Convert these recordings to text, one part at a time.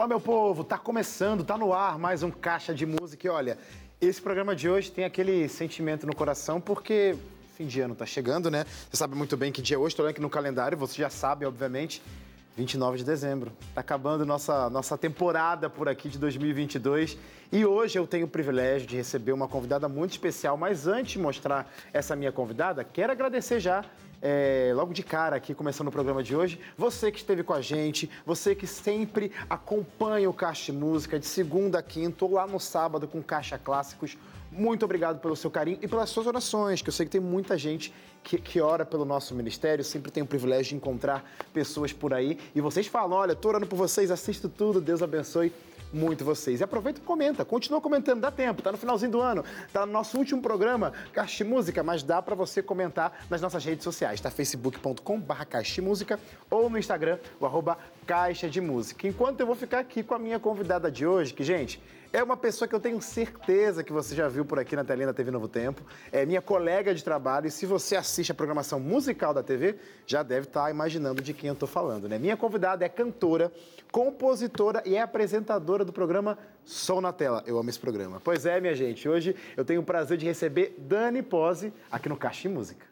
Fala, meu povo, tá começando, tá no ar mais um Caixa de Música. E olha, esse programa de hoje tem aquele sentimento no coração porque fim de ano tá chegando, né? Você sabe muito bem que dia é hoje, tô olhando aqui no calendário, você já sabe, obviamente. 29 de dezembro. Está acabando nossa, nossa temporada por aqui de 2022 e hoje eu tenho o privilégio de receber uma convidada muito especial. Mas antes de mostrar essa minha convidada, quero agradecer já é, logo de cara aqui, começando o programa de hoje. Você que esteve com a gente, você que sempre acompanha o Caixa Música de segunda a quinta ou lá no sábado com Caixa Clássicos. Muito obrigado pelo seu carinho e pelas suas orações, que eu sei que tem muita gente que, que ora pelo nosso ministério, sempre tenho o privilégio de encontrar pessoas por aí. E vocês falam: olha, tô orando por vocês, assisto tudo, Deus abençoe muito vocês. E aproveita e comenta, continua comentando, dá tempo, tá no finalzinho do ano, tá no nosso último programa, Caixa Música, mas dá para você comentar nas nossas redes sociais, tá? facebook.com/barra Caixa Música ou no Instagram, o arroba Caixa de Música. Enquanto eu vou ficar aqui com a minha convidada de hoje, que, gente, é uma pessoa que eu tenho certeza que você já viu por aqui na telinha da TV Novo Tempo. É minha colega de trabalho e se você assiste a programação musical da TV, já deve estar tá imaginando de quem eu estou falando, né? Minha convidada é cantora, compositora e é apresentadora do programa Som na Tela. Eu amo esse programa. Pois é, minha gente, hoje eu tenho o prazer de receber Dani Pose aqui no Caixa Música.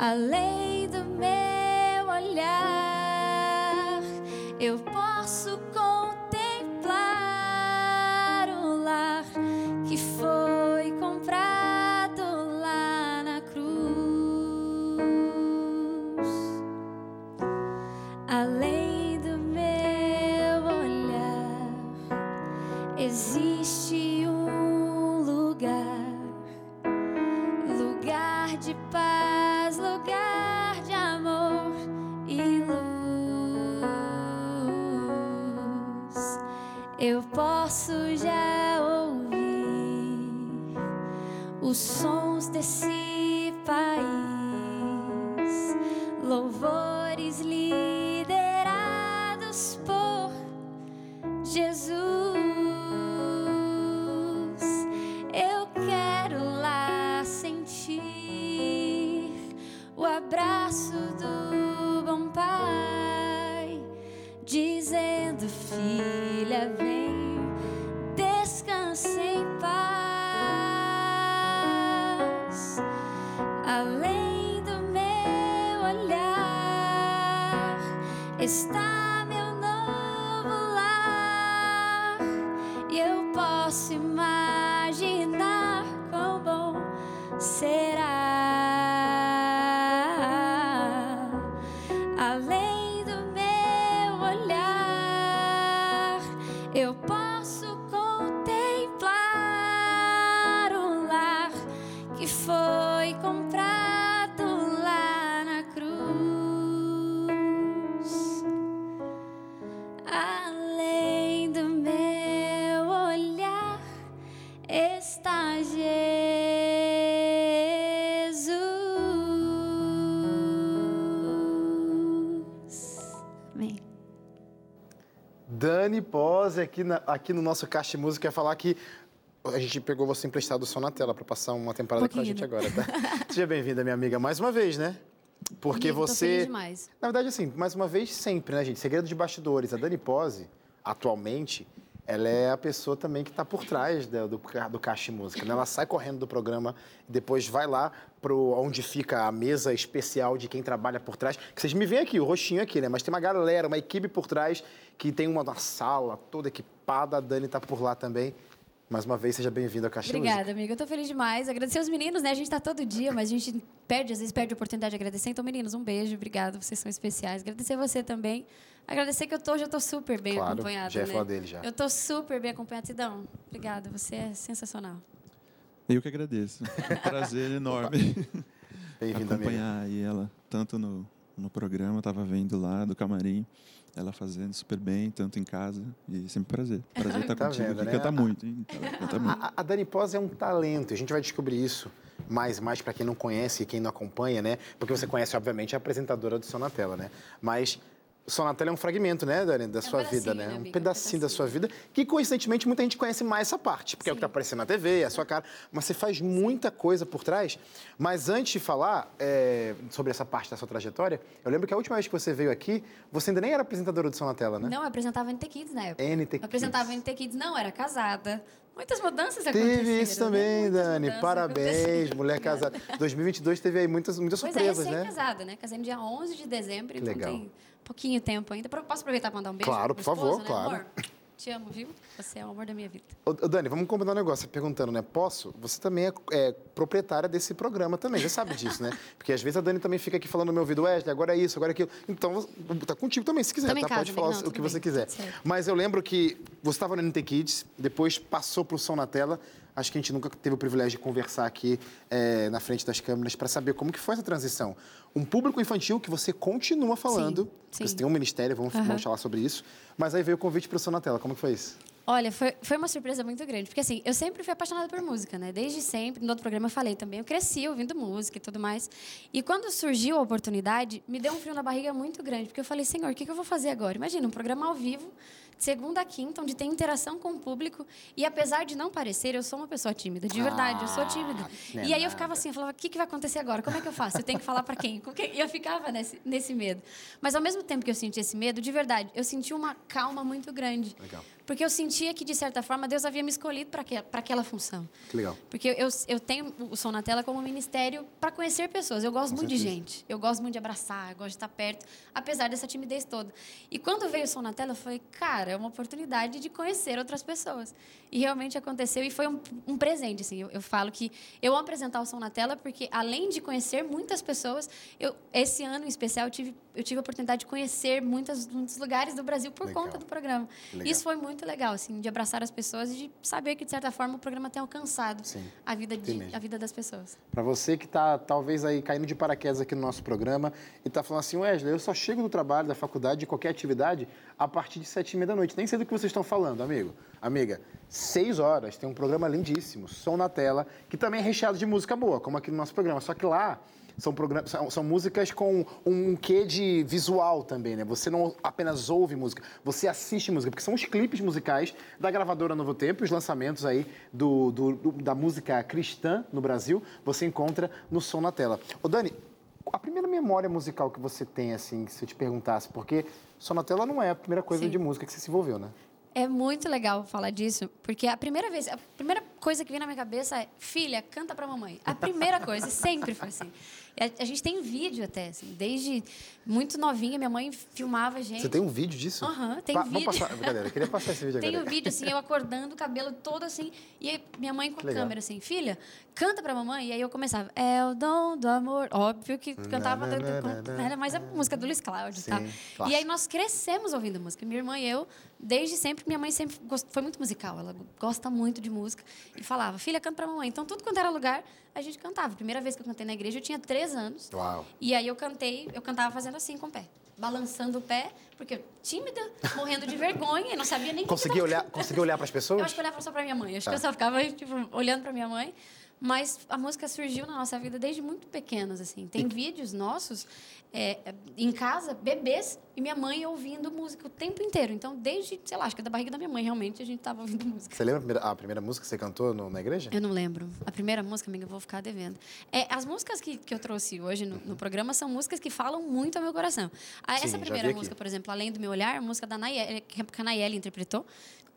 Além do meu olhar eu posso os sons desse país, louvores liderados por Jesus. abraço eu posso. Pose aqui, na- aqui no nosso Caixa de Música, quer falar que a gente pegou você emprestado só na tela para passar uma temporada com a gente né? agora, tá? Seja bem-vinda, minha amiga, mais uma vez, né? Porque Amigo, você. demais. Na verdade, assim, mais uma vez, sempre, né, gente? Segredo de bastidores. A Dani Pose, atualmente, ela é a pessoa também que está por trás da- do, do Caixa de Música. Né? Ela sai correndo do programa e depois vai lá para onde fica a mesa especial de quem trabalha por trás. Que vocês me veem aqui, o rostinho aqui, né? Mas tem uma galera, uma equipe por trás que tem uma, uma sala toda equipada. A Dani está por lá também. Mais uma vez, seja bem-vindo ao Caixa de Música. Obrigada, amiga. Eu tô feliz demais. Agradecer os meninos, né? A gente tá todo dia, mas a gente perde, às vezes perde a oportunidade de agradecer. Então, meninos, um beijo. Obrigada, vocês são especiais. Agradecer você também. Agradecer que eu tô, já tô super bem Claro, acompanhada, já ia né? dele já. Eu tô super bem acompanhada. Tidão, obrigada. Você é sensacional. Eu que agradeço. É um prazer enorme Bem-vindo, amiga. acompanhar aí ela, tanto no, no programa, eu tava vendo lá do camarim, ela fazendo super bem, tanto em casa, e sempre prazer. Prazer estar Tá contigo vendo, aqui. né? Canta muito, hein? Canta muito. A, a Dani Pós é um talento, a gente vai descobrir isso mais mais para quem não conhece e quem não acompanha, né? Porque você conhece, obviamente, a apresentadora do Sonatela, né? Mas o Sonatela é um fragmento, né, Dani, da sua vida, né? né, Um pedacinho da sua vida, que coincidentemente muita gente conhece mais essa parte, porque é o que tá aparecendo na TV, é a sua cara. Mas você faz muita coisa por trás. Mas antes de falar é, sobre essa parte da sua trajetória, eu lembro que a última vez que você veio aqui, você ainda nem era apresentadora do Sonatela, né? Não, eu apresentava NT Kids na época. NT Eu Kids. apresentava NT Kids, não, era casada. Muitas mudanças aconteceram. Teve isso né? também, Muitas Dani. Parabéns, mulher casada. 2022 teve aí muitas, muitas Pois é, surpresas, né? recém-casada, né? Casei no dia 11 de dezembro, então legal. tem pouquinho tempo ainda. Posso aproveitar para mandar um beijo? Claro, por esposo, favor, né? claro. Amor, te amo, viu? Você é o amor da minha vida. Ô, Dani, vamos combinar um negócio. Perguntando, né? Posso? Você também é, é proprietária desse programa também, já sabe disso, né? Porque às vezes a Dani também fica aqui falando no meu ouvido, Wesley, agora é isso, agora é aquilo. Então, tá contigo também, se quiser, Também tá? casa, Pode falar Não, o que bem, você quiser. Mas eu lembro que você estava no NT Kids, depois passou pro Som na Tela. Acho que a gente nunca teve o privilégio de conversar aqui é, na frente das câmeras para saber como que foi essa transição. Um público infantil que você continua falando, sim. você tem um ministério, vamos, Aham. vamos falar sobre isso. Mas aí veio o convite para o Som na Tela. Como que foi isso? Olha, foi, foi uma surpresa muito grande, porque assim, eu sempre fui apaixonada por música, né? Desde sempre, no outro programa eu falei também, eu cresci ouvindo música e tudo mais. E quando surgiu a oportunidade, me deu um frio na barriga muito grande, porque eu falei, senhor, o que, que eu vou fazer agora? Imagina, um programa ao vivo, de segunda a quinta, onde tem interação com o público, e apesar de não parecer, eu sou uma pessoa tímida, de verdade, eu sou tímida. não é e aí eu ficava assim, eu falava, o que, que vai acontecer agora? Como é que eu faço? Eu tenho que falar para quem? Com quem? E eu ficava nesse, nesse medo. Mas ao mesmo tempo que eu senti esse medo, de verdade, eu senti uma calma muito grande. Legal. Porque eu sentia que, de certa forma, Deus havia me escolhido para aquela função. Que legal. Porque eu, eu tenho o Som na Tela como um ministério para conhecer pessoas. Eu gosto Com muito de certeza. gente. Eu gosto muito de abraçar, eu gosto de estar perto, apesar dessa timidez toda. E quando veio o Som na Tela, eu falei, cara, é uma oportunidade de conhecer outras pessoas. E realmente aconteceu e foi um, um presente. Assim. Eu, eu falo que eu amo apresentar o Som na Tela porque, além de conhecer muitas pessoas, eu, esse ano em especial eu tive, eu tive a oportunidade de conhecer muitas, muitos lugares do Brasil por Legal. conta do programa. Legal. Isso foi muito legal, assim, de abraçar as pessoas e de saber que, de certa forma, o programa tem alcançado Sim, a vida, de, a vida das pessoas. Para você que está talvez aí caindo de paraquedas aqui no nosso programa e está falando assim, Wesley, eu só chego do trabalho, da faculdade, de qualquer atividade, a partir de sete e meia da noite. Nem sei do que vocês estão falando, amigo. Amiga, seis horas, tem um programa lindíssimo, Som na Tela, que também é recheado de música boa, como aqui no nosso programa. Só que lá são, program- são, são músicas com um quê de visual também, né? Você não apenas ouve música, você assiste música, porque são os clipes musicais da gravadora Novo Tempo, os lançamentos aí do, do- do- da música cristã no Brasil, você encontra no Som na Tela. Ô Dani, a primeira memória musical que você tem, assim, se eu te perguntasse, porque Som na Tela não é a primeira coisa Sim. de música que você se envolveu, né? É muito legal falar disso, porque a primeira vez, a primeira coisa que vem na minha cabeça é: filha, canta pra mamãe. A primeira coisa, sempre foi assim. E A, a gente tem vídeo até, assim, desde muito novinha, minha mãe filmava a gente. Você tem um vídeo disso? Aham, tem Pa- vídeo. Vamos passar, brincadeira, eu queria passar esse vídeo Tem agora. o vídeo, assim, eu acordando, o cabelo todo assim, e aí minha mãe com a legal. câmera, assim, filha, canta pra mamãe. E aí eu começava, é o dom do amor. Óbvio que cantava, Na, na, com- na, na, era mais a música do Luiz Cláudio, Sim, tá? E clássico. aí nós crescemos ouvindo música. Minha irmã e eu, desde sempre, minha mãe sempre foi muito musical, ela gosta muito de música. E falava, filha, canta pra mamãe. Então, tudo quanto era lugar, a gente cantava. Primeira vez que eu cantei na igreja, eu tinha três anos. Uau. E aí eu cantei, eu cantava fazendo assim com o pé. Balançando o pé, porque eu, tímida, morrendo de vergonha, e não sabia nem Consegui olhar, consegui olhar para as pessoas? eu acho que eu olhava só pra minha mãe. Acho Tá. que eu só ficava, tipo, olhando pra minha mãe. Mas a música surgiu na nossa vida desde muito pequenas, assim. Tem vídeos nossos é, em casa, bebês, e minha mãe ouvindo música o tempo inteiro. Então, desde, sei lá, acho que é da barriga da minha mãe, realmente, a gente estava ouvindo música. Você lembra a primeira, a primeira música que você cantou no- na igreja? Eu não lembro. A primeira música, amiga, eu vou ficar devendo. É, as músicas que, que eu trouxe hoje no, no programa são músicas que falam muito ao meu coração. Ah, Sim, Essa primeira música, por exemplo, Além do Meu Olhar, a música da Nayeli, que a Nayeli interpretou.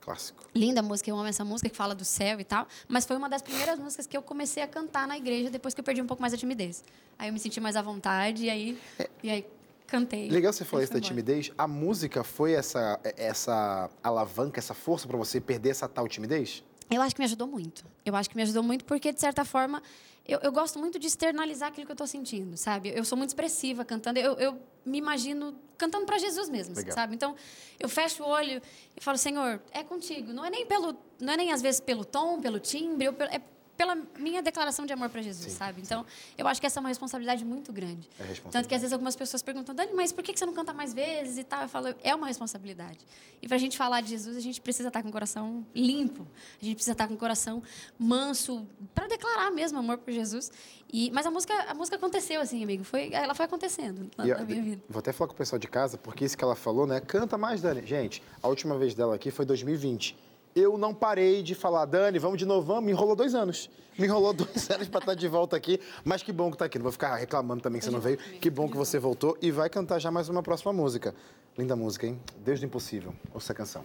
Clássico. Linda música, eu amo essa música que fala do céu e tal. Mas foi uma das primeiras músicas que eu comecei a cantar na igreja depois que eu perdi um pouco mais a timidez. Aí eu me senti mais à vontade e aí, e aí cantei. Legal você falar isso da embora. timidez. A música foi essa, essa alavanca, essa força para você perder essa tal timidez? Eu acho que me ajudou muito. Eu acho que me ajudou muito porque, de certa forma, eu, eu gosto muito de externalizar aquilo que eu estou sentindo, sabe? Eu sou muito expressiva cantando. Eu, eu me imagino cantando para Jesus mesmo, Legal. sabe? Então, eu fecho o olho e falo, Senhor, é contigo. Não é nem pelo, não é nem às vezes pelo tom, pelo timbre, pelo- é pela minha declaração de amor para Jesus, Sim, sabe? Então, eu acho que essa é uma responsabilidade muito grande. É responsabilidade. Tanto que às vezes algumas pessoas perguntam, Dani, mas por que você não canta mais vezes e tal? Eu falo, é uma responsabilidade. E para a gente falar de Jesus, a gente precisa estar com o coração limpo. A gente precisa estar com o coração manso para declarar mesmo amor por Jesus. E, mas a música, a música aconteceu assim, amigo. Foi, ela foi acontecendo na, E, ó, na minha vida. Vou até falar com o pessoal de casa, porque isso que ela falou, né? Canta mais, Dani. Gente, a última vez dela aqui foi 2020. Eu não parei de falar, Dani, vamos de novo, vamos. Me enrolou dois anos. Me enrolou dois anos para estar de volta aqui. Mas que bom que tá aqui. Não vou ficar reclamando também que você não veio. Que bom que você voltou e vai cantar já mais uma próxima música. Linda música, hein? Deus do Impossível. Ouça a canção.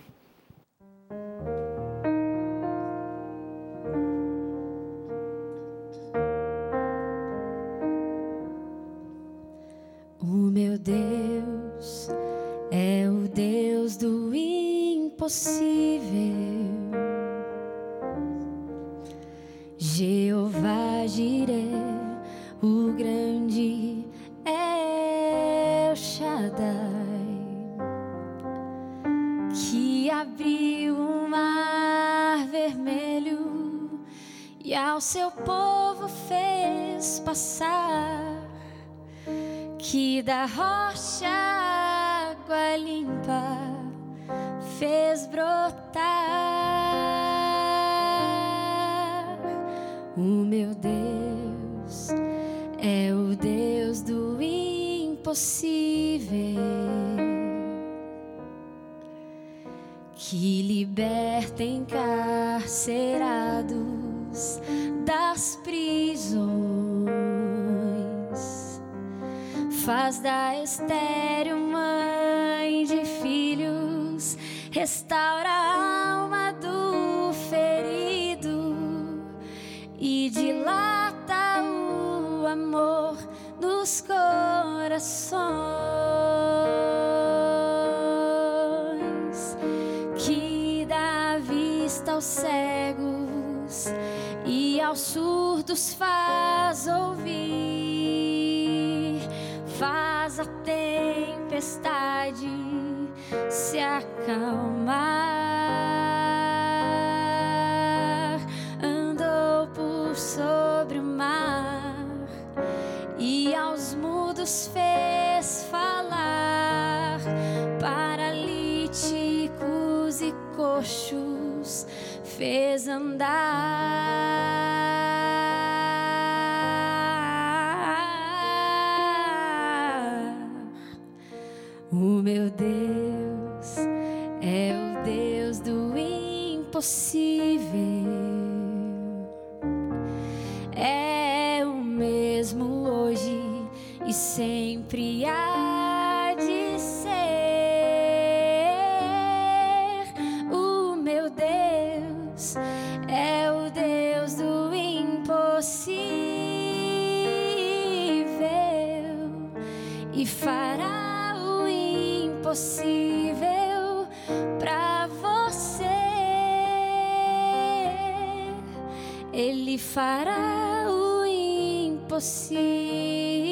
O meu Deus é o Deus do impossível. Ao seu povo fez passar que da rocha água limpa fez brotar. O meu Deus é o Deus do impossível que liberta das prisões. Faz da estéreo mãe de filhos, restaura a alma do ferido e dilata o amor dos corações. Que dá vista aos e aos surdos faz ouvir, faz a tempestade se acalmar. Andou por sobre o mar e aos mudos fez falar, paralíticos e coxos fez andar. O meu Deus é o Deus do impossível. É o mesmo hoje e sempre há fará o impossível pra você. Ele fará o impossível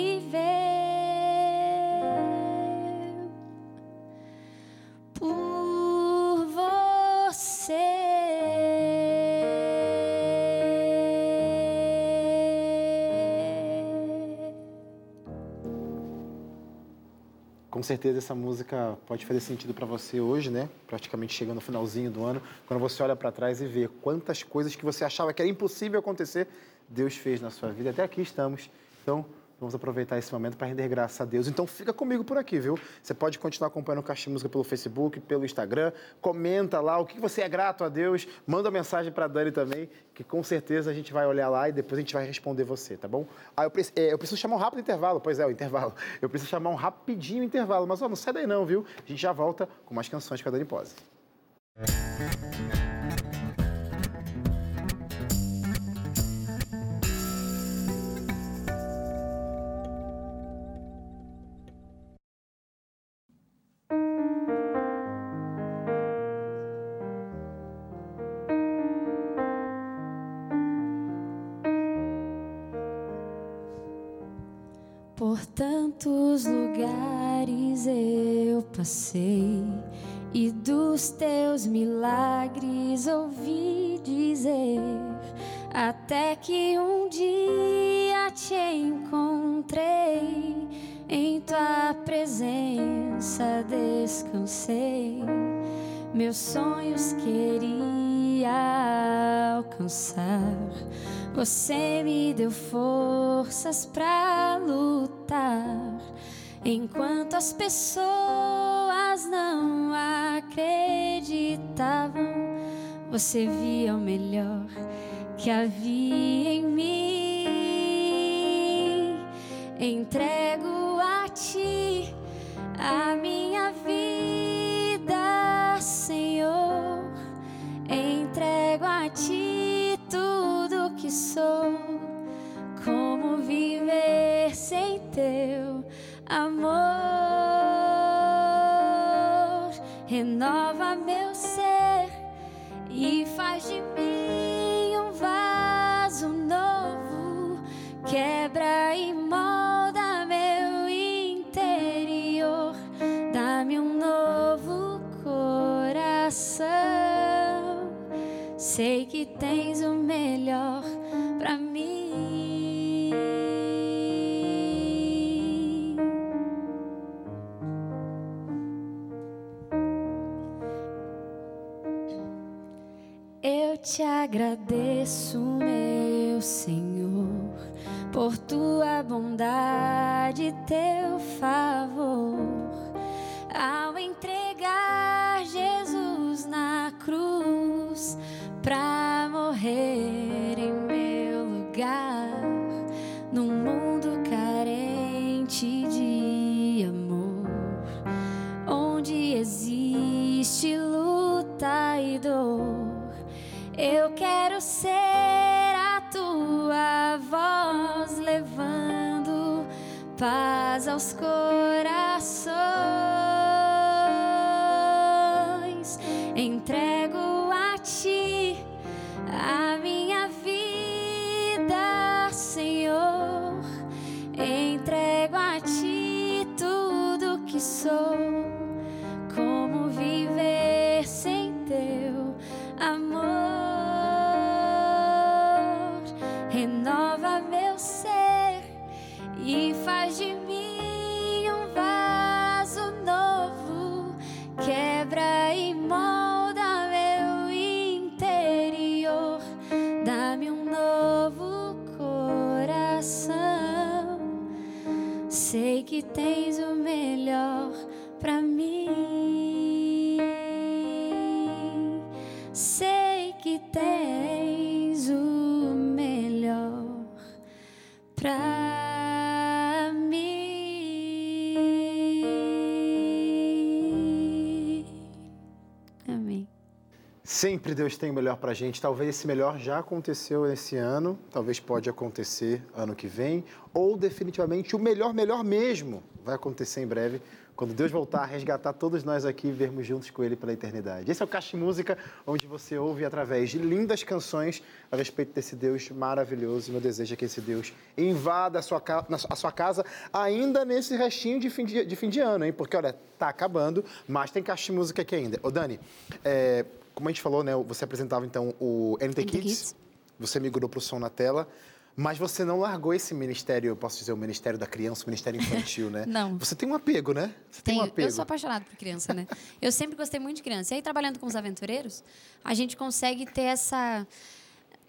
certeza essa música pode fazer sentido para você hoje, né? Praticamente chegando no finalzinho do ano, quando você olha para trás e vê quantas coisas que você achava que era impossível acontecer, Deus fez na sua vida. Até aqui estamos. Então, vamos aproveitar esse momento para render graças a Deus. Então, fica comigo por aqui, viu? Você pode continuar acompanhando o Caixa Música pelo Facebook, pelo Instagram. Comenta lá o que você é grato a Deus. Manda mensagem para Dani também, que com certeza a gente vai olhar lá e depois a gente vai responder você, tá bom? Ah, eu, preciso, é, eu preciso chamar um rápido intervalo. Pois é, o intervalo. Eu preciso chamar um rapidinho intervalo. Mas, ó, não sai daí não, viu? A gente já volta com mais canções com a Dani Pose. Por dizer, até que um dia te encontrei, em tua presença descansei, meus sonhos queria alcançar. Você me deu forças para lutar, enquanto as pessoas não acreditavam. Você via o melhor que havia em mim. Entrego a ti a minha vida, Senhor. Entrego a ti tudo que sou. Como viver sem teu amor? Renova meu ser e faz de mim um vaso novo. Quebra e molda meu interior. Dá-me um novo coração. Sei que tens o melhor pra mim. Te agradeço, meu Senhor, por tua bondade e teu favor. Ao entregar Jesus na cruz pra morrer paz aos corações. Sempre Deus tem o melhor pra gente. Talvez esse melhor já aconteceu esse ano, talvez pode acontecer ano que vem, ou definitivamente o melhor, melhor mesmo vai acontecer em breve, quando Deus voltar a resgatar todos nós aqui e vermos juntos com Ele pela eternidade. Esse é o Caixa Música, onde você ouve através de lindas canções a respeito desse Deus maravilhoso. E meu desejo é que esse Deus invada a sua, a sua casa ainda nesse restinho de fim de, de fim de ano, hein? Porque, olha, tá acabando, mas tem Caixa de Música aqui ainda. Ô, Dani, é, como a gente falou, né, você apresentava então o NT NT Kids, Kids. você migrou para o som na tela, mas você não largou esse ministério, eu posso dizer, o ministério da criança, o ministério infantil, né? Não. Você tem um apego, né? Você tem um Tenho. apego. Eu sou apaixonada por criança, né? Eu sempre gostei muito de criança. E aí, trabalhando com os aventureiros, a gente consegue ter essa.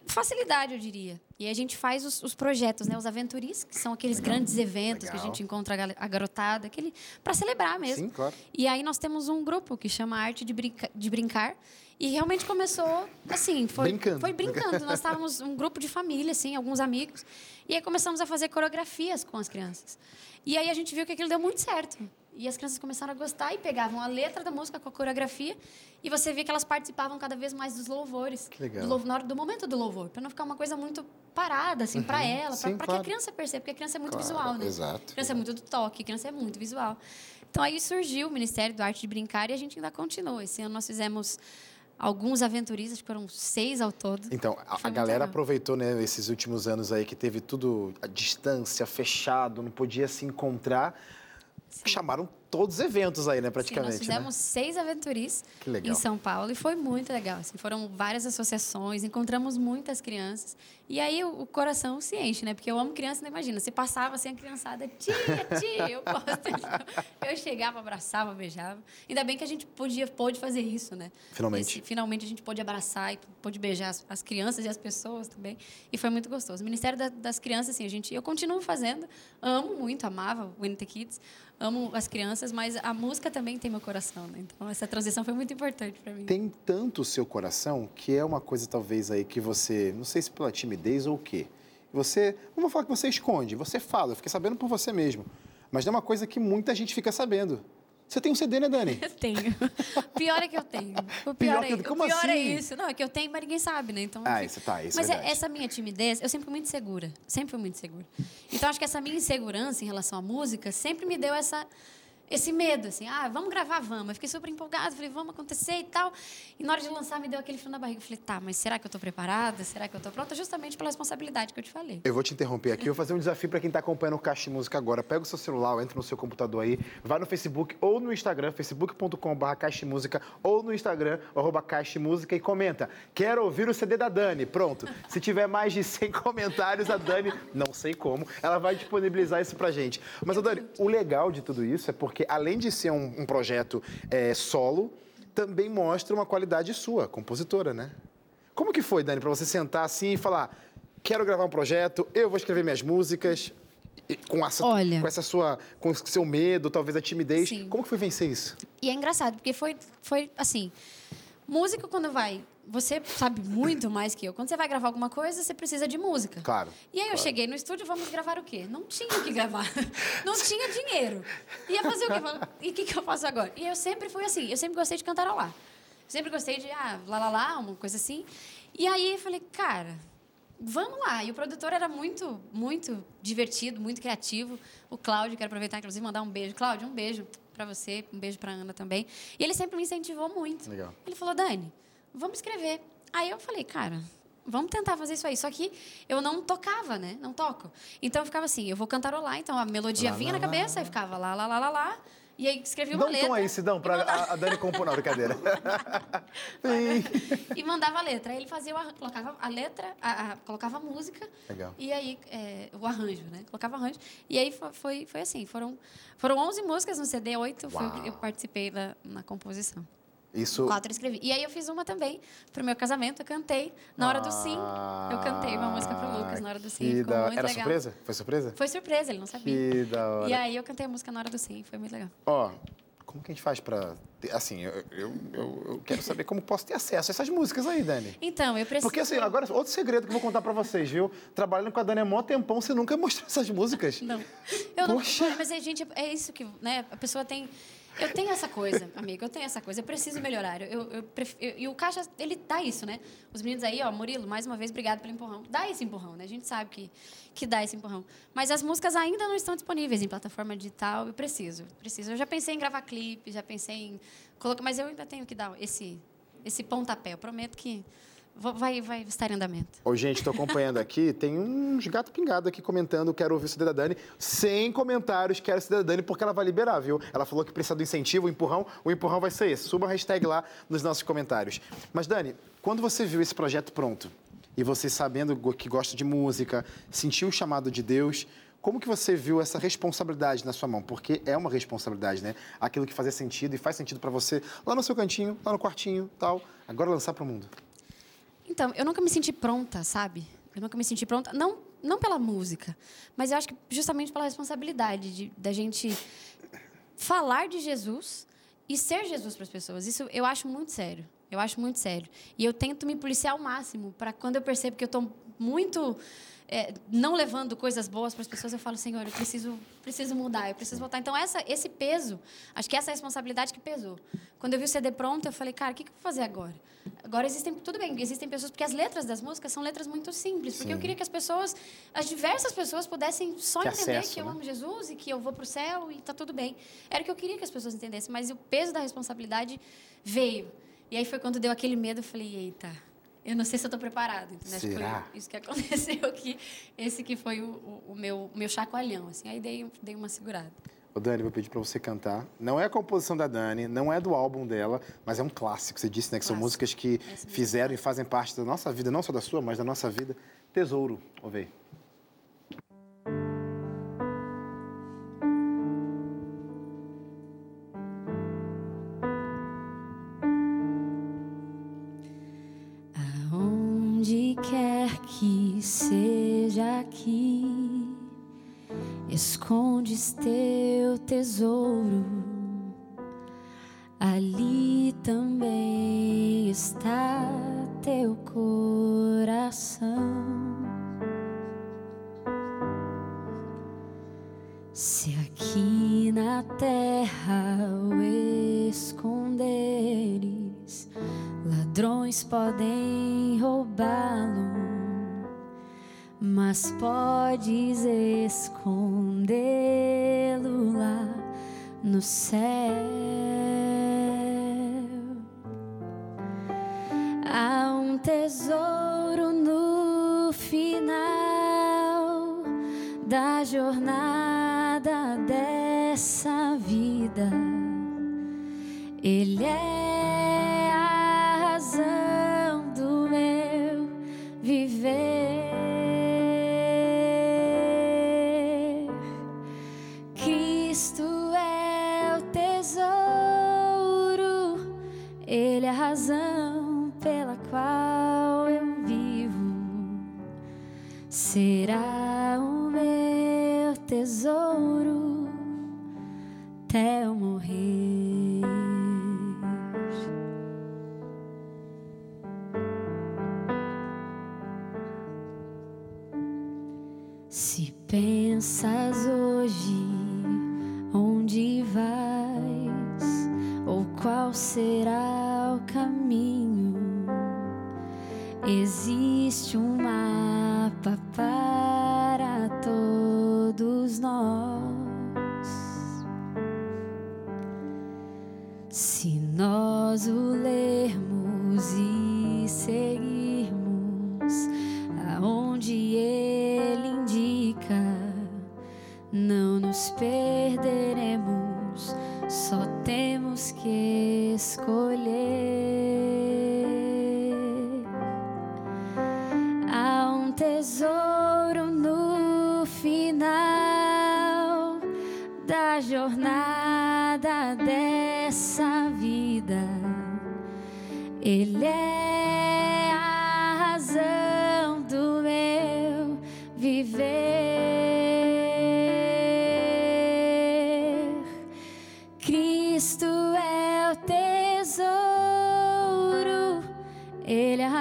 facilidade, eu diria. E a gente faz os, os projetos, né? Os aventuris, que são aqueles grandes eventos Legal. que a gente encontra a garotada, aquele para celebrar mesmo. Sim, claro. E aí nós temos um grupo que chama Arte de, Brinca- de Brincar. E realmente começou assim, foi Brincando. Foi brincando. Nós estávamos um grupo de família, assim, alguns amigos. E aí começamos a fazer coreografias com as crianças. E aí a gente viu que aquilo deu muito certo. E as crianças começaram a gostar e pegavam a letra da música com a coreografia. E você via que elas participavam cada vez mais dos louvores. Que legal. Do, na hora do momento do louvor. Para não ficar uma coisa muito parada, assim, para ela. Uhum. Para claro. que a criança perceba. Porque a criança é muito Claro, visual, né? exato. A criança é muito do toque, a criança é muito visual. Então aí surgiu o Ministério do Arte de Brincar e a gente ainda continua. Esse ano nós fizemos alguns aventuristas, que foram seis ao todo. Então, a, a galera legal. aproveitou, né, esses últimos anos aí que teve tudo à distância, fechado, não podia se encontrar. Chamaram todos os eventos aí, né, Sim, praticamente. nós fizemos seis aventuris em São Paulo e foi muito legal. assim, foram várias associações, encontramos muitas crianças. E aí o, o coração se enche, né? Porque eu amo criança, não imagina. Você passava assim, a criançada, tia, tia, eu gosto. Eu chegava, abraçava, beijava. Ainda bem que a gente podia, pôde fazer isso, né? Finalmente. Esse- finalmente a gente pôde abraçar e pôde beijar as, as crianças e as pessoas também. E foi muito gostoso. O Ministério da- das Crianças, assim, a gente, eu continuo fazendo. Amo muito, amava o NT Kids. Amo as crianças, mas a música também tem meu coração, né? Então essa transição foi muito importante para mim. Tem tanto o seu coração que é uma coisa talvez aí que você, não sei se pela timidez ou o quê. Você, não vou falar que você esconde, você fala, eu fiquei sabendo por você mesmo. Mas não é uma coisa que muita gente fica sabendo. Você tem um CD, né, Dani? Eu tenho. Pior é que eu tenho. O Pior pior, que- é, como o pior é assim? isso. Não, é que eu tenho, mas ninguém sabe, né? Então, Ah, isso tá, isso é Mas é- essa minha timidez, eu sempre fui muito segura. Sempre fui muito segura. Então, acho que essa minha insegurança em relação à música sempre me deu essa esse medo, assim, ah, vamos gravar, vamos. Eu fiquei super empolgada, falei, vamos acontecer e tal. E na hora de lançar, me deu aquele frio na barriga. Eu falei, tá, mas será que eu tô preparada? Será que eu tô pronta? Justamente pela responsabilidade que eu te falei. Eu vou te interromper aqui, eu vou fazer um desafio para quem está acompanhando o Caixa de Música agora. Pega o seu celular, entra no seu computador aí, vai no Facebook ou no Instagram, facebook.com.br Caixa Música, ou no Instagram, arroba Caixa Música, e comenta, quero ouvir o CD da Dani. Pronto. Se tiver mais de 100 comentários, a Dani, não sei como, ela vai disponibilizar isso pra gente. Mas, Dani, o legal de tudo isso é porque, além de ser um, um projeto é, solo, também mostra uma qualidade sua, compositora, né? Como que foi, Dani, para você sentar assim e falar: quero gravar um projeto, eu vou escrever minhas músicas, e com essa, Olha. com essa sua, com o seu medo, talvez a timidez. Sim. Como que foi vencer isso? E é engraçado, porque foi, foi assim. Música, quando vai. Você sabe muito mais que eu. Quando você vai gravar alguma coisa, você precisa de música. Claro, E aí eu cheguei no estúdio, vamos gravar o quê? Não tinha o que gravar. Não tinha dinheiro. Ia fazer o quê? E o que, que eu faço agora? E eu sempre fui assim, eu sempre gostei de cantarolar. Sempre gostei de, ah, lá, lá, lá, uma coisa assim. E aí eu falei, cara, vamos lá. E o produtor era muito, muito divertido, muito criativo. O Cláudio, quero aproveitar, inclusive, mandar um beijo. Cláudio, um beijo para você, um beijo para Ana também. E ele sempre me incentivou muito. Legal. Ele falou, Dani, vamos escrever. Aí eu falei, cara, vamos tentar fazer isso aí. Só que eu não tocava, né? Não toco. Então eu ficava assim, eu vou cantarolar. Então a melodia Lá, vinha lá, na cabeça, lá. aí ficava lá, lá, lá, lá, lá. E aí escrevi uma Dá um letra. aí, Sidão, para a, a Dani compor. Não, brincadeira. E mandava a letra. Aí ele fazia o colocava a letra, a- a- colocava a música. Legal. E aí é, o arranjo, né? Colocava arranjo. E aí fo- foi, foi assim, foram foram 11 músicas no CD, 8 foi, o que eu participei da, na composição. Isso. Quatro eu escrevi. E aí eu fiz uma também pro meu casamento, eu cantei na hora do sim. Eu cantei uma música pro Lucas na hora do sim, Que ficou da... muito Era legal. surpresa? Foi surpresa? Foi surpresa, ele não sabia. Que da hora. E aí eu cantei a música na hora do sim, foi muito legal. Ó, como que a gente faz pra... ter- Assim, eu, eu, eu, quero saber como posso ter acesso a essas músicas aí, Dani. Então, eu preciso Porque assim, agora, outro segredo que eu vou contar pra vocês, viu? Trabalhando com a Dani há mó tempão, você nunca mostrou essas músicas. Não. Eu Poxa. não. Mas, é, gente, é isso que. Né, a pessoa tem. Eu tenho essa coisa, amigo, eu tenho essa coisa, eu preciso melhorar. Eu, eu, eu- e o Caixa, ele dá isso, né? Os meninos aí, ó, Murilo, mais uma vez, obrigado pelo empurrão. Dá esse empurrão, né? A gente sabe que, que dá esse empurrão. Mas as músicas ainda não estão disponíveis em plataforma digital, eu preciso, preciso. Eu já pensei em gravar clipe, já pensei em colocar, mas eu ainda tenho que dar esse, esse pontapé. Eu prometo que vai, vai estar em andamento. Ô, gente, tô acompanhando aqui, tem uns gato pingado aqui comentando, quero ouvir o CD da Dani. Sem comentários, quero o da Dani, porque ela vai liberar, viu? Ela falou que precisa do incentivo, o empurrão. O empurrão vai ser esse. Suba a hashtag lá nos nossos comentários. Mas, Dani, quando você viu esse projeto pronto, e você sabendo que gosta de música, sentiu o chamado de Deus, como que você viu essa responsabilidade na sua mão? Porque é uma responsabilidade, né? Aquilo que fazia sentido e faz sentido pra você lá no seu cantinho, lá no quartinho, tal. Agora lançar pro mundo. Então, eu nunca me senti pronta, sabe? Eu nunca me senti pronta, não, não pela música, mas eu acho que justamente pela responsabilidade de, da gente falar de Jesus e ser Jesus para as pessoas. Isso eu acho muito sério. Eu acho muito sério. E eu tento me policiar ao máximo para quando eu percebo que eu estou muito é, não levando coisas boas para as pessoas, eu falo, Senhor, eu preciso, preciso mudar, eu preciso voltar. Então, essa, esse peso, acho que essa é a responsabilidade que pesou. Quando eu vi o CD pronto, eu falei, cara, o que, que eu vou fazer agora? Agora existem, tudo bem, existem pessoas, porque as letras das músicas são letras muito simples, porque Sim. eu queria que as pessoas, as diversas pessoas pudessem só que entender acesso, que eu né? amo Jesus e que eu vou para o céu e está tudo bem. Era o que eu queria que as pessoas entendessem, mas o peso da responsabilidade veio. E aí foi quando deu aquele medo, eu falei, eita, eu não sei se eu estou preparado. Né? Será? Foi isso que aconteceu aqui. Esse que foi o, o, o meu, meu chacoalhão. Assim. Aí dei, dei uma segurada. Ô Dani, vou pedir para você cantar. Não é a composição da Dani, não é do álbum dela, mas é um clássico. Você disse, né, que clássico. são músicas que fizeram e fazem parte da nossa vida, não só da sua, mas da nossa vida. Tesouro, ouve aí. Mas podes escondê-lo lá no céu. Há um tesouro no final da jornada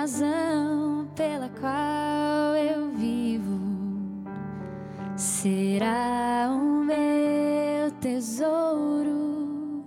razão pela qual será o meu tesouro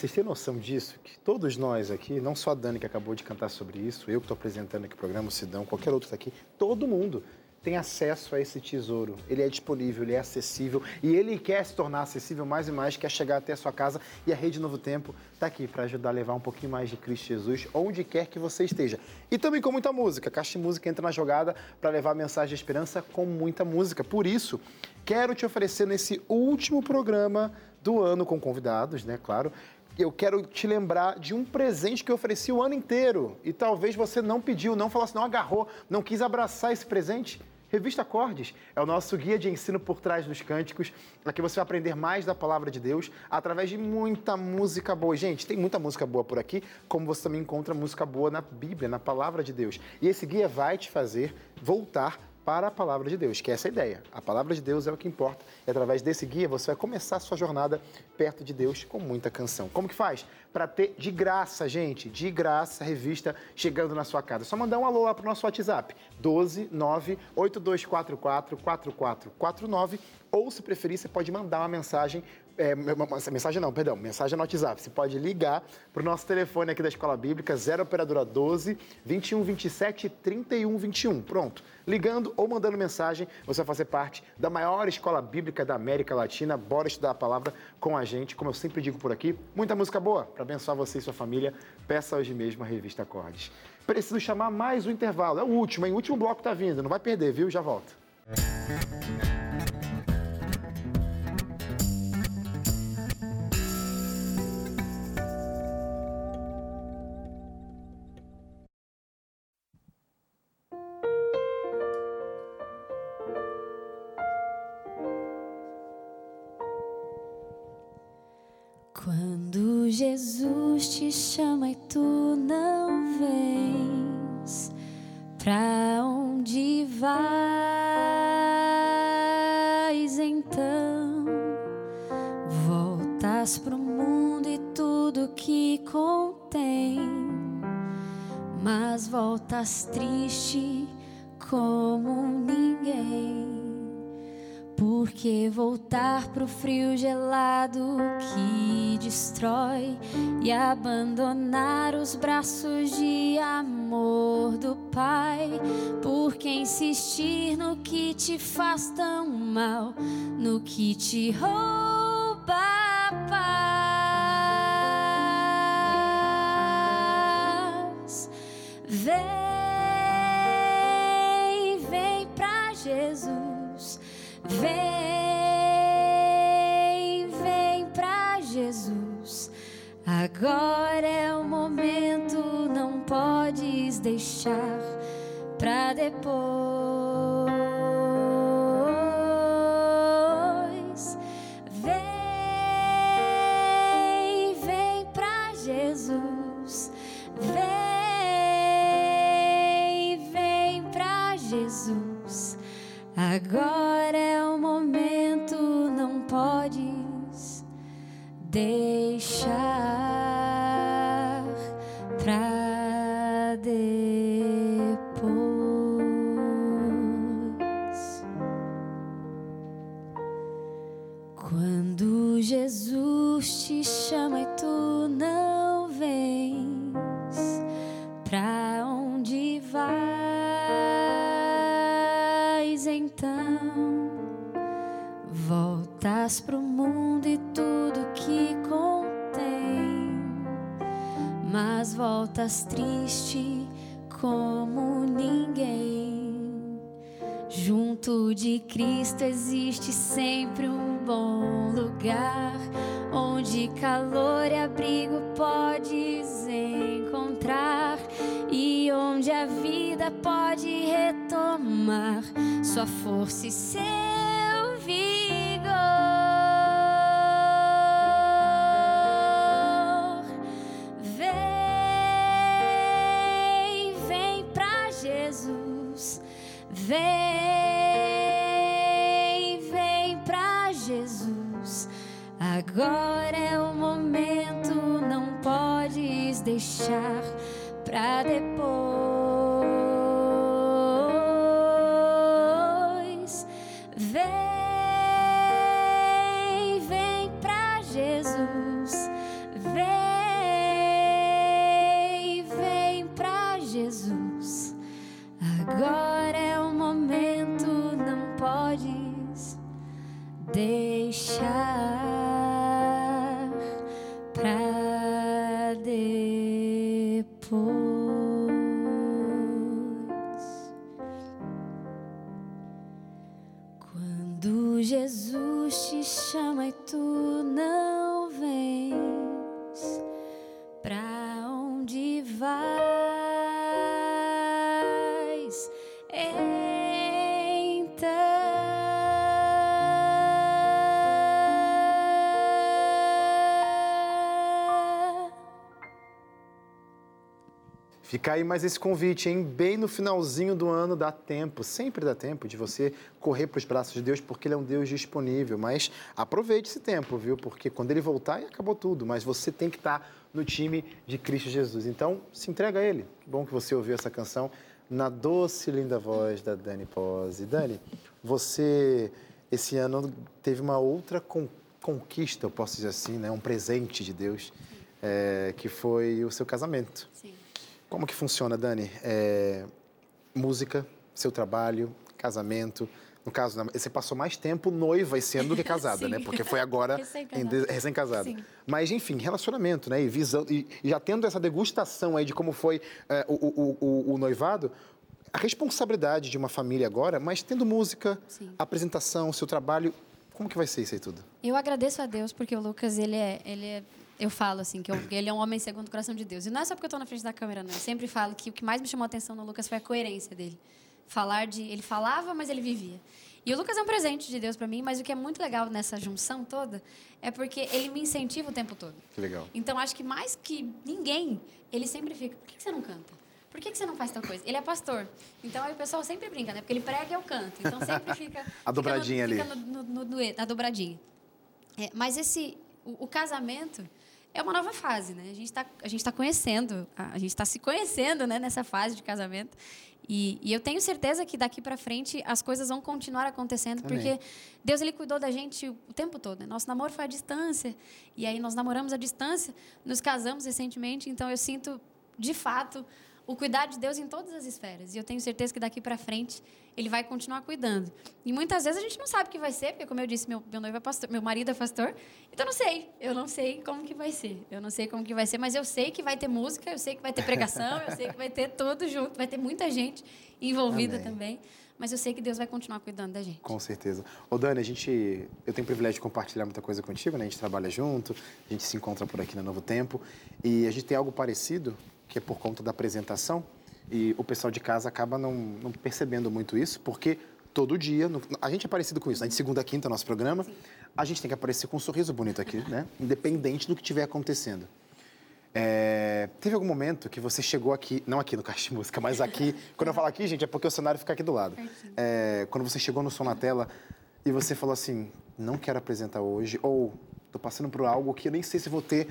vocês têm noção disso? Que todos nós aqui, não só a Dani que acabou de cantar sobre isso, eu que estou apresentando aqui o programa, o Sidão, qualquer outro que está aqui, todo mundo tem acesso a esse tesouro. Ele é disponível, ele é acessível e ele quer se tornar acessível mais e mais, quer chegar até a sua casa e a Rede Novo Tempo está aqui para ajudar a levar um pouquinho mais de Cristo Jesus onde quer que você esteja. E também com muita música. Caixa de Música entra na jogada para levar a mensagem de esperança com muita música. Por isso, quero te oferecer nesse último programa do ano com convidados, né, claro, eu quero te lembrar de um presente que eu ofereci o ano inteiro. E talvez você não pediu, não falou assim, não agarrou, não quis abraçar esse presente. Revista Acordes é o nosso guia de ensino por trás dos cânticos. Aqui você vai aprender mais da palavra de Deus através de muita música boa. Gente, tem muita música boa por aqui, como você também encontra música boa na Bíblia, na palavra de Deus. E esse guia vai te fazer voltar para a palavra de Deus, que é essa a ideia. A palavra de Deus é o que importa. E através desse guia você vai começar a sua jornada perto de Deus com muita canção. Como que faz? Para ter de graça, gente, de graça, revista chegando na sua casa. É só mandar um alô lá para o nosso WhatsApp, 12 9 8244 4449 ou se preferir, você pode mandar uma mensagem é, mensagem não, perdão, mensagem no WhatsApp. Você pode ligar para o nosso telefone aqui da Escola Bíblica, 0 Operadora 12 21 27 31 21. Pronto. Ligando ou mandando mensagem, você vai fazer parte da maior escola bíblica da América Latina. Bora estudar a palavra com a gente, como eu sempre digo por aqui. Muita música boa para abençoar você e sua família. Peça hoje mesmo a revista Acordes. Preciso chamar mais um intervalo. É o último, hein? O último bloco está vindo. Não vai perder, viu? Já volto. Jesus te chama e tu não vens, pra onde vais então? Voltas pro mundo e tudo que contém, mas voltas triste como ninguém. Porque voltar pro frio gelado que destrói e abandonar os braços de amor do Pai? Por que insistir no que te faz tão mal, no que te rouba a paz? Vem, vem pra Jesus. Vem, Agora é o momento, não podes deixar pra depois. Vem, vem pra Jesus. Vem, vem pra Jesus. Agora é o momento, não podes deixar voltas triste como ninguém. Junto de Cristo existe sempre um bom lugar, onde calor e abrigo podes encontrar e onde a vida pode retomar sua força e seu vigor. Vem, vem pra Jesus. Agora é o momento, não podes deixar pra depois. Vem, vem pra Jesus. Vem, vem pra Jesus. Agora deixar pra depois. Quando Jesus te chama Fica aí mais esse convite, hein? Bem no finalzinho do ano dá tempo, sempre dá tempo de você correr para os braços de Deus, porque Ele é um Deus disponível. Mas aproveite esse tempo, viu? Porque quando Ele voltar, acabou tudo. Mas você tem que estar no time de Cristo Jesus. Então, se entrega a Ele. Que bom que você ouviu essa canção na doce e linda voz da Dani Pose. Dani, você esse ano teve uma outra con- conquista, eu posso dizer assim, né? Um presente de Deus, é, que foi o seu casamento. Sim. Como que funciona, Dani? É, música, seu trabalho, casamento. No caso, você passou mais tempo noiva esse ano do que casada, né? Porque foi agora Recém-casada. Sim. Mas, enfim, relacionamento, né? E, visão, e, e já tendo essa degustação aí de como foi é, o, o- o- o noivado, a responsabilidade de uma família agora, mas tendo música, Sim. apresentação, seu trabalho, como que vai ser isso aí tudo? Eu agradeço a Deus porque o Lucas, ele é, ele é eu falo assim que eu- ele é um homem segundo o coração de Deus. E não é só porque eu estou na frente da câmera, não. Eu sempre falo que o que mais me chamou a atenção no Lucas foi a coerência dele. Falar de, ele falava, mas ele vivia. E o Lucas é um presente de Deus para mim, mas o que é muito legal nessa junção toda é porque ele me incentiva o tempo todo. Que legal. Então, acho que mais que ninguém, ele sempre fica: por que você não canta? Por que que você não faz tal coisa? Ele é pastor. Então, aí o pessoal sempre brinca, né? Porque ele prega e eu canto. Então, sempre fica. A dobradinha fica ali. no, Fica no, no, no a dobradinha. É, mas esse, o, o casamento é uma nova fase, né? A gente está a gente tá conhecendo, a, a gente está se conhecendo, né? Nessa fase de casamento. E, e eu tenho certeza que daqui para frente as coisas vão continuar acontecendo, Amém. porque Deus ele cuidou da gente o tempo todo. Né? Nosso namoro foi à distância e aí nós namoramos à distância, nos casamos recentemente, então eu sinto de fato o cuidado de Deus em todas as esferas. E eu tenho certeza que daqui para frente ele vai continuar cuidando. E muitas vezes a gente não sabe o que vai ser, porque como eu disse, meu, meu noivo é pastor, meu marido é pastor, então eu não sei. Eu não sei como que vai ser. Eu não sei como que vai ser, mas eu sei que vai ter música, eu sei que vai ter pregação, eu sei que vai ter tudo junto, vai ter muita gente envolvida Amém. também. Mas eu sei que Deus vai continuar cuidando da gente. Com certeza. Ô, Dani, a gente, eu tenho o privilégio de compartilhar muita coisa contigo, né? A gente trabalha junto, a gente se encontra por aqui na Novo Tempo. E a gente tem algo parecido, que é por conta da apresentação. E o pessoal de casa acaba não, não percebendo muito isso, porque todo dia, no- a gente é parecido com isso, né? De segunda a quinta, nosso programa, a gente tem que aparecer com um sorriso bonito aqui, né? Independente do que estiver acontecendo. É, teve algum momento que você chegou aqui, não aqui no Caixa de Música, mas aqui. quando eu falo aqui, gente, é porque o cenário fica aqui do lado. É, quando você chegou no Som na Tela e você falou assim: não quero apresentar hoje, ou tô passando por algo que eu nem sei se vou ter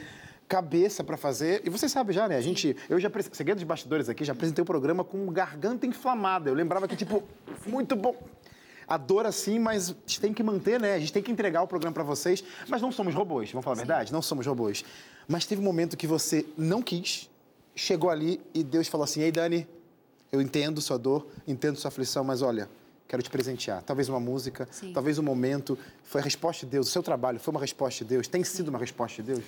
cabeça para fazer. E você sabe já, né? A gente. Eu já. Segredo de bastidores aqui, já apresentei o programa com garganta inflamada. Eu lembrava que, tipo, muito bom. A dor assim, mas a gente tem que manter, né? A gente tem que entregar o programa para vocês. Mas não somos robôs, vamos falar a verdade? Não somos robôs. Mas teve um momento que você não quis, chegou ali e Deus falou assim: Ei, Dani, eu entendo sua dor, entendo sua aflição, mas olha, quero te presentear. Talvez uma música, Sim. talvez um momento. Foi a resposta de Deus. O seu trabalho foi uma resposta de Deus? Tem sido uma resposta de Deus?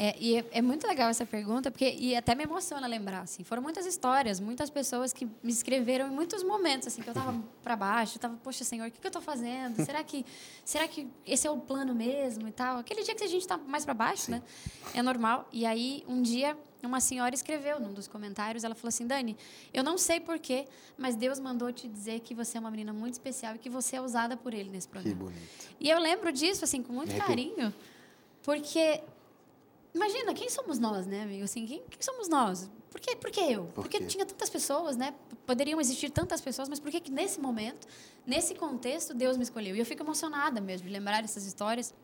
É, e é, é muito legal essa pergunta, porque e até me emociona lembrar, assim. Foram muitas histórias, muitas pessoas que me escreveram em muitos momentos, assim, que eu tava para baixo, eu tava, poxa, Senhor, o que, que eu tô fazendo? Será que, será que esse é o plano mesmo e tal? Aquele dia que a gente tá mais para baixo, né? É normal. E aí, um dia, uma senhora escreveu num dos comentários, ela falou assim, Dani, eu não sei porquê, mas Deus mandou te dizer que você é uma menina muito especial e que você é usada por Ele nesse Que programa. bonito. E eu lembro disso, assim, com muito carinho, porque imagina, quem somos nós, né, amigo? Assim, quem, quem somos nós? Por que, por que eu? Por Porque tinha tantas pessoas, né? Poderiam existir tantas pessoas, mas por que que nesse momento, nesse contexto, Deus me escolheu? E eu fico emocionada mesmo de lembrar essas histórias.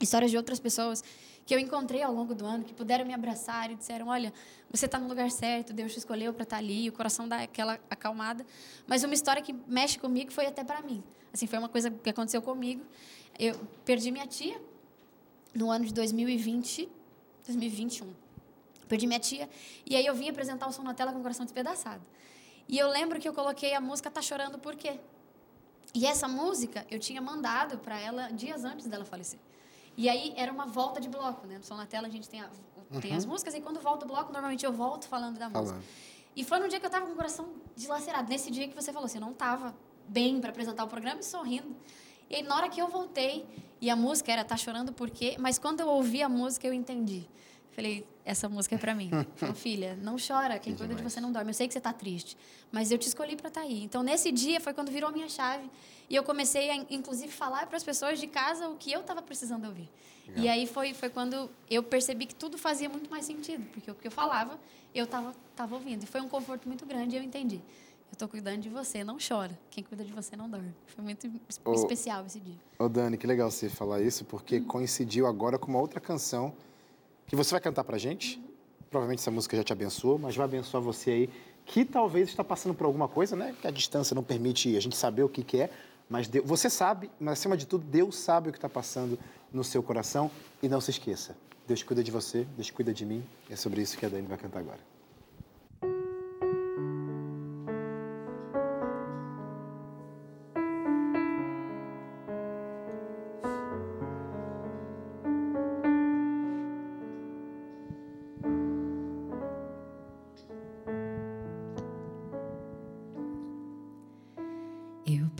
histórias de outras pessoas que eu encontrei ao longo do ano, que puderam me abraçar e disseram: Olha, você está no lugar certo, Deus te escolheu para estar tá ali, o coração dá aquela acalmada. Mas uma história que mexe comigo foi até para mim. Assim, foi uma coisa que aconteceu comigo. Eu perdi minha tia no ano de 2020, 2021. Perdi minha tia e aí eu vim apresentar o som na tela com o coração despedaçado. E eu lembro que eu coloquei a música Tá Chorando Por Quê? E essa música eu tinha mandado para ela dias antes dela falecer. E aí era uma volta de bloco, né? No som na tela a gente tem, a, tem as uhum. músicas e quando volta o bloco, normalmente eu volto falando da música. E foi no dia que eu estava com o coração dilacerado. Nesse dia que você falou, você não estava bem para apresentar o programa e sorrindo. E aí, na hora que eu voltei, e a música era Tá Chorando Por Quê? Mas quando eu ouvi a música, eu entendi. Falei, essa música é para mim. Falei, filha, não chora, quem que cuida de você não dorme. Eu sei que você está triste, mas eu te escolhi para estar tá aí. Então, nesse dia foi quando virou a minha chave e eu comecei a, inclusive, falar para as pessoas de casa o que eu estava precisando ouvir. Legal. E aí foi, foi quando eu percebi que tudo fazia muito mais sentido, porque o que eu falava, eu estava tava ouvindo. E foi um conforto muito grande e eu entendi. Eu estou cuidando de você, não chora. Quem cuida de você não dorme. Foi muito ô, especial esse dia. Ô, Dani, que legal você falar isso, porque hum. coincidiu agora com uma outra canção que você vai cantar pra gente. Provavelmente essa música já te abençoou, mas vai abençoar você aí, que talvez está passando por alguma coisa, né? Que a distância não permite a gente saber o que, que é. Mas Deus, você sabe, mas acima de tudo, Deus sabe o que está passando no seu coração. E não se esqueça, Deus cuida de você, Deus cuida de mim. É sobre isso que a Dani vai cantar agora.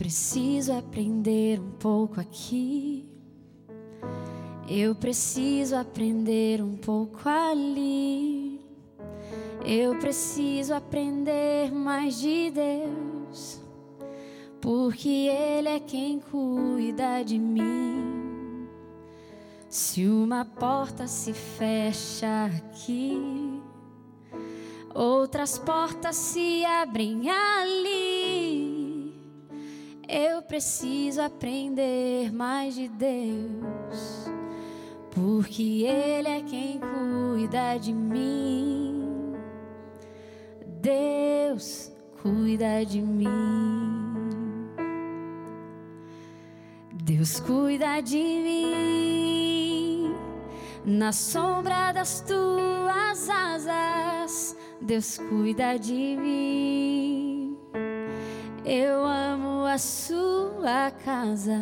Preciso aprender um pouco aqui. Eu preciso aprender um pouco ali. Eu preciso aprender mais de Deus, porque Ele é quem cuida de mim. Se uma porta se fecha aqui, outras portas se abrem ali. Eu preciso aprender mais de Deus, porque Ele é quem cuida de mim. Deus cuida de mim. Deus cuida de mim. Na sombra das tuas asas, Deus cuida de mim. Eu amo a sua casa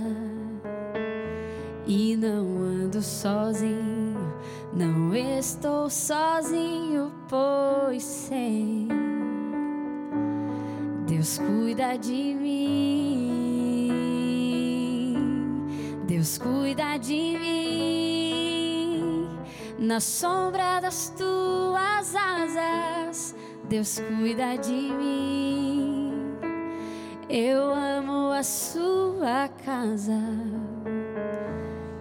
e não ando sozinho, não estou sozinho, pois sei. Deus cuida de mim, Deus cuida de mim, na sombra das tuas asas, Deus cuida de mim. Eu amo a sua casa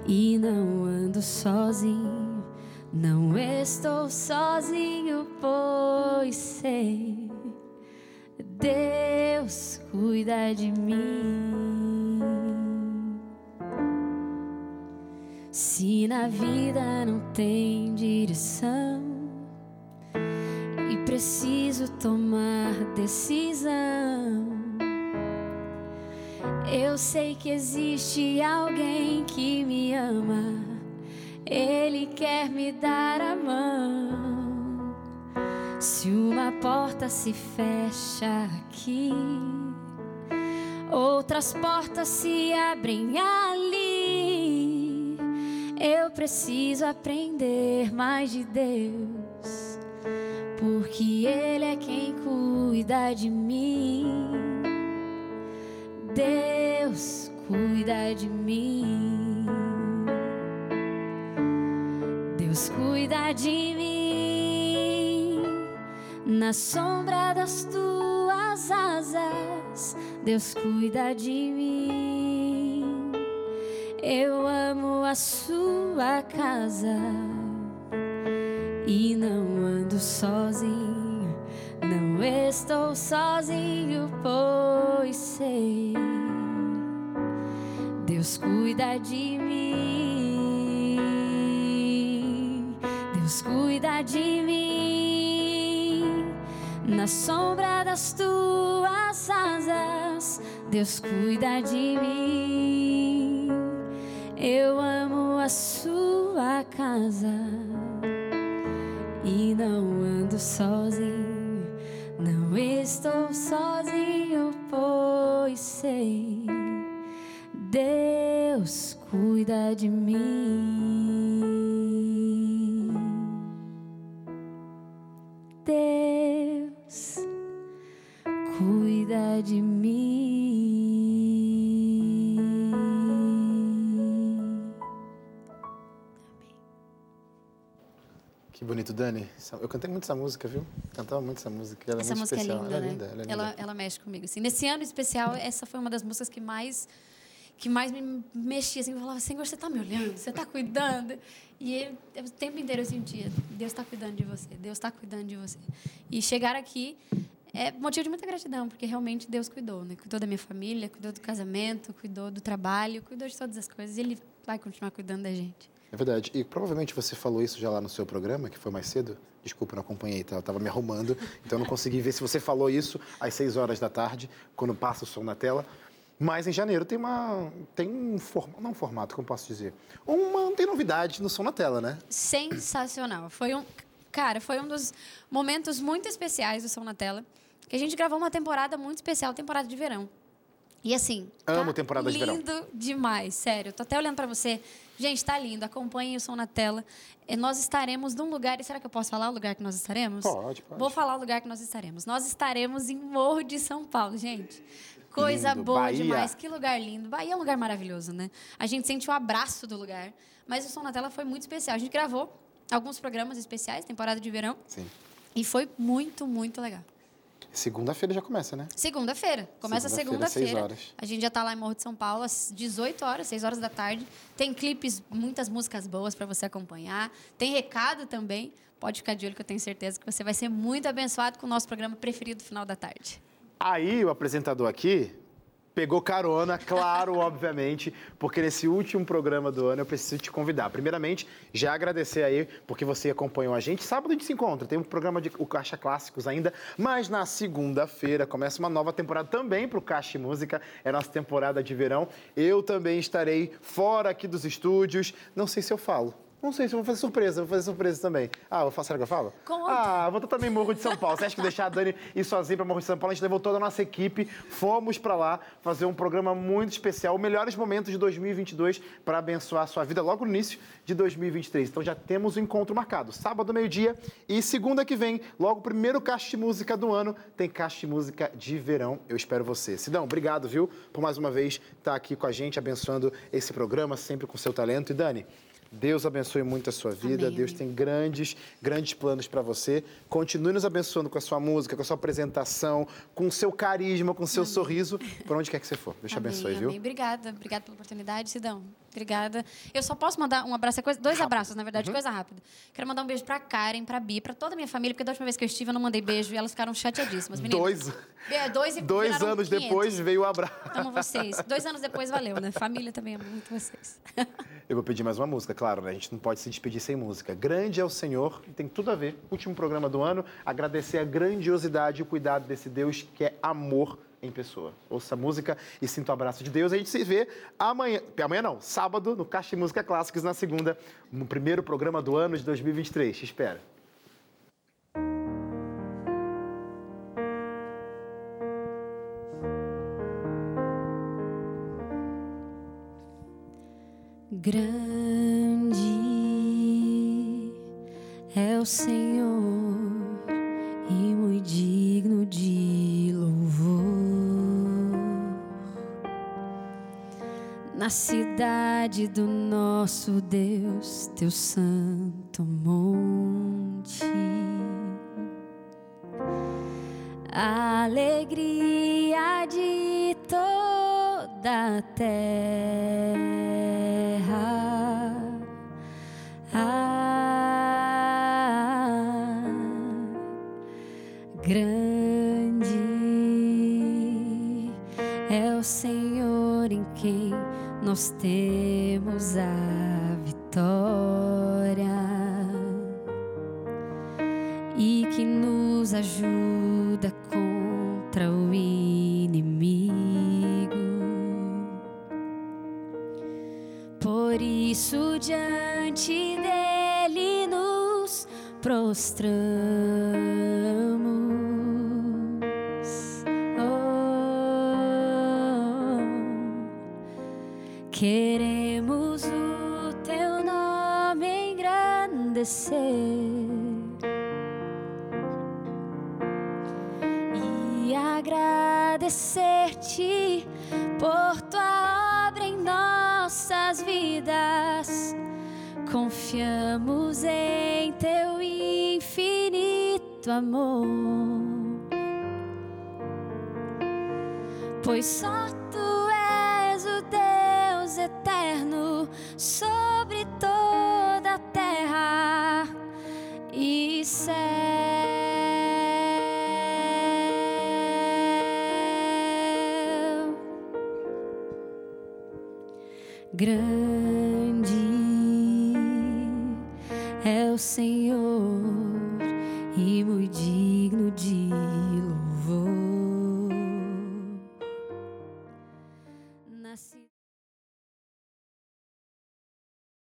e não ando sozinho, não estou sozinho, pois sei, Deus cuida de mim. Se na vida não tem direção e preciso tomar decisão eu sei que existe alguém que me ama, Ele quer me dar a mão. Se uma porta se fecha aqui, outras portas se abrem ali. Eu preciso aprender mais de Deus, porque Ele é quem cuida de mim. Deus cuida de mim. Deus cuida de mim. Na sombra das tuas asas, Deus cuida de mim. Eu amo a sua casa e não ando sozinho. Estou sozinho, pois sei. Deus cuida de mim. Deus cuida de mim. Na sombra das tuas asas, Deus cuida de mim. Eu amo a sua casa e não ando sozinho. Estou sozinho, pois sei. Deus cuida de mim. Deus cuida de mim. Bonito, Dani. Eu cantei muito essa música, viu? Cantava muito essa música. Ela é Essa muito música especial. é linda, ela né? é linda, ela é linda. ela, ela mexe comigo. Assim. Nesse ano especial, essa foi uma das músicas que mais que mais me mexia. Assim, eu falava, Senhor, você está me olhando? Você está cuidando? E ele, o tempo inteiro eu sentia, Deus está cuidando de você. Deus está cuidando de você. E chegar aqui é motivo de muita gratidão, porque realmente Deus cuidou. Né? Cuidou da minha família, cuidou do casamento, cuidou do trabalho, cuidou de todas as coisas. E Ele vai continuar cuidando da gente. É verdade. E provavelmente você falou isso já lá no seu programa, que foi mais cedo. Desculpa, não acompanhei, tá? Eu estava me arrumando, então não consegui ver se você falou isso às 6 horas da tarde, quando passa o som na tela. Mas em janeiro tem uma tem um formato, não um formato, como posso dizer, uma tem novidade no som na tela, né? sensacional. Foi um, cara, foi um dos momentos muito especiais do Som na Tela, que a gente gravou uma temporada muito especial, temporada de verão. E assim, Amo tá temporada de verão. lindo demais, sério. Tô até olhando para você. Gente, tá lindo. Acompanhem o Som na Tela. E nós estaremos num lugar, e será que eu posso falar o lugar que nós estaremos? Pode, pode. Vou falar o lugar que nós estaremos. Nós estaremos em Morro de São Paulo, gente. Coisa Lindo, boa Bahia. demais. Que lugar lindo. Bahia é um lugar maravilhoso, né? A gente sente o abraço do lugar. Mas o Som na Tela foi muito especial. A gente gravou alguns programas especiais, temporada de verão, Sim. e foi muito, muito legal. Segunda-feira já começa, né? Segunda-feira. Começa Segunda-feira, horas. A gente já tá lá em Morro de São Paulo às 18 horas, 6 horas da tarde. Tem clipes, muitas músicas boas para você acompanhar. Tem recado também. Pode ficar de olho que eu tenho certeza que você vai ser muito abençoado com o nosso programa preferido final da tarde. Aí o apresentador aqui pegou carona, claro, obviamente, porque nesse último programa do ano eu preciso te convidar. Primeiramente, já agradecer aí porque você acompanhou a gente. Sábado a gente se encontra, tem um programa de o Caixa Clássicos ainda, mas na segunda-feira começa uma nova temporada também para o Caixa Música, é nossa temporada de verão. Eu também estarei fora aqui dos estúdios, não sei se eu falo. Não sei se eu vou fazer surpresa, vou fazer surpresa também. Ah, vou fazer, será que eu falo? Conta. Ah, vou estar também Morro de São Paulo. Você acha que deixar a Dani ir sozinha para Morro de São Paulo? A gente levou toda a nossa equipe, fomos para lá fazer um programa muito especial, melhores momentos de 2022 para abençoar a sua vida logo no início de 2023. Então já temos o encontro marcado, sábado meio-dia e segunda que vem, logo o primeiro caixa de música do ano, tem caixa de música de verão. Eu espero você. Sidão, obrigado, viu, por mais uma vez estar aqui com a gente abençoando esse programa sempre com seu talento. E Dani, Deus abençoe muito a sua vida. Amém, Deus amém. tem grandes, grandes planos para você. Continue nos abençoando com a sua música, com a sua apresentação, com o seu carisma, com o seu sorriso, por onde quer que você for. Deus te Amém, abençoe, amém. viu? Obrigada, obrigada pela oportunidade, Sidão. Obrigada. Eu só posso mandar um abraço, é coisa- dois abraços, na Uhum. verdade, coisa rápida. Quero mandar um beijo pra Karen, pra Bi, pra toda a minha família, porque da última vez que eu estive eu não mandei beijo e elas ficaram chateadíssimas. Meninas, Dois, É, dois, e dois anos 500. depois veio o abraço. Amo vocês. Dois anos depois valeu, né? Família também ama muito vocês. Eu vou pedir mais uma música, claro, né? A gente não pode se despedir sem música. Grande é o Senhor, e tem tudo a ver. Último programa do ano, agradecer a grandiosidade e o cuidado desse Deus que é amor em pessoa. Ouça música e sinta o abraço de Deus. A gente se vê amanhã, amanhã não, sábado, no Caixa de Música Clássicos, na segunda, no primeiro programa do ano de 2023. Te espero. Grande é o Senhor Na cidade do nosso Deus, teu santo monte. A alegria de toda a terra. é o Senhor em quem nós temos a vitória e que nos ajuda contra o inimigo. Por isso, diante dele nos prostramos Confiamos em teu infinito amor, pois só tu és o Deus eterno sobre toda a terra e céu. Grande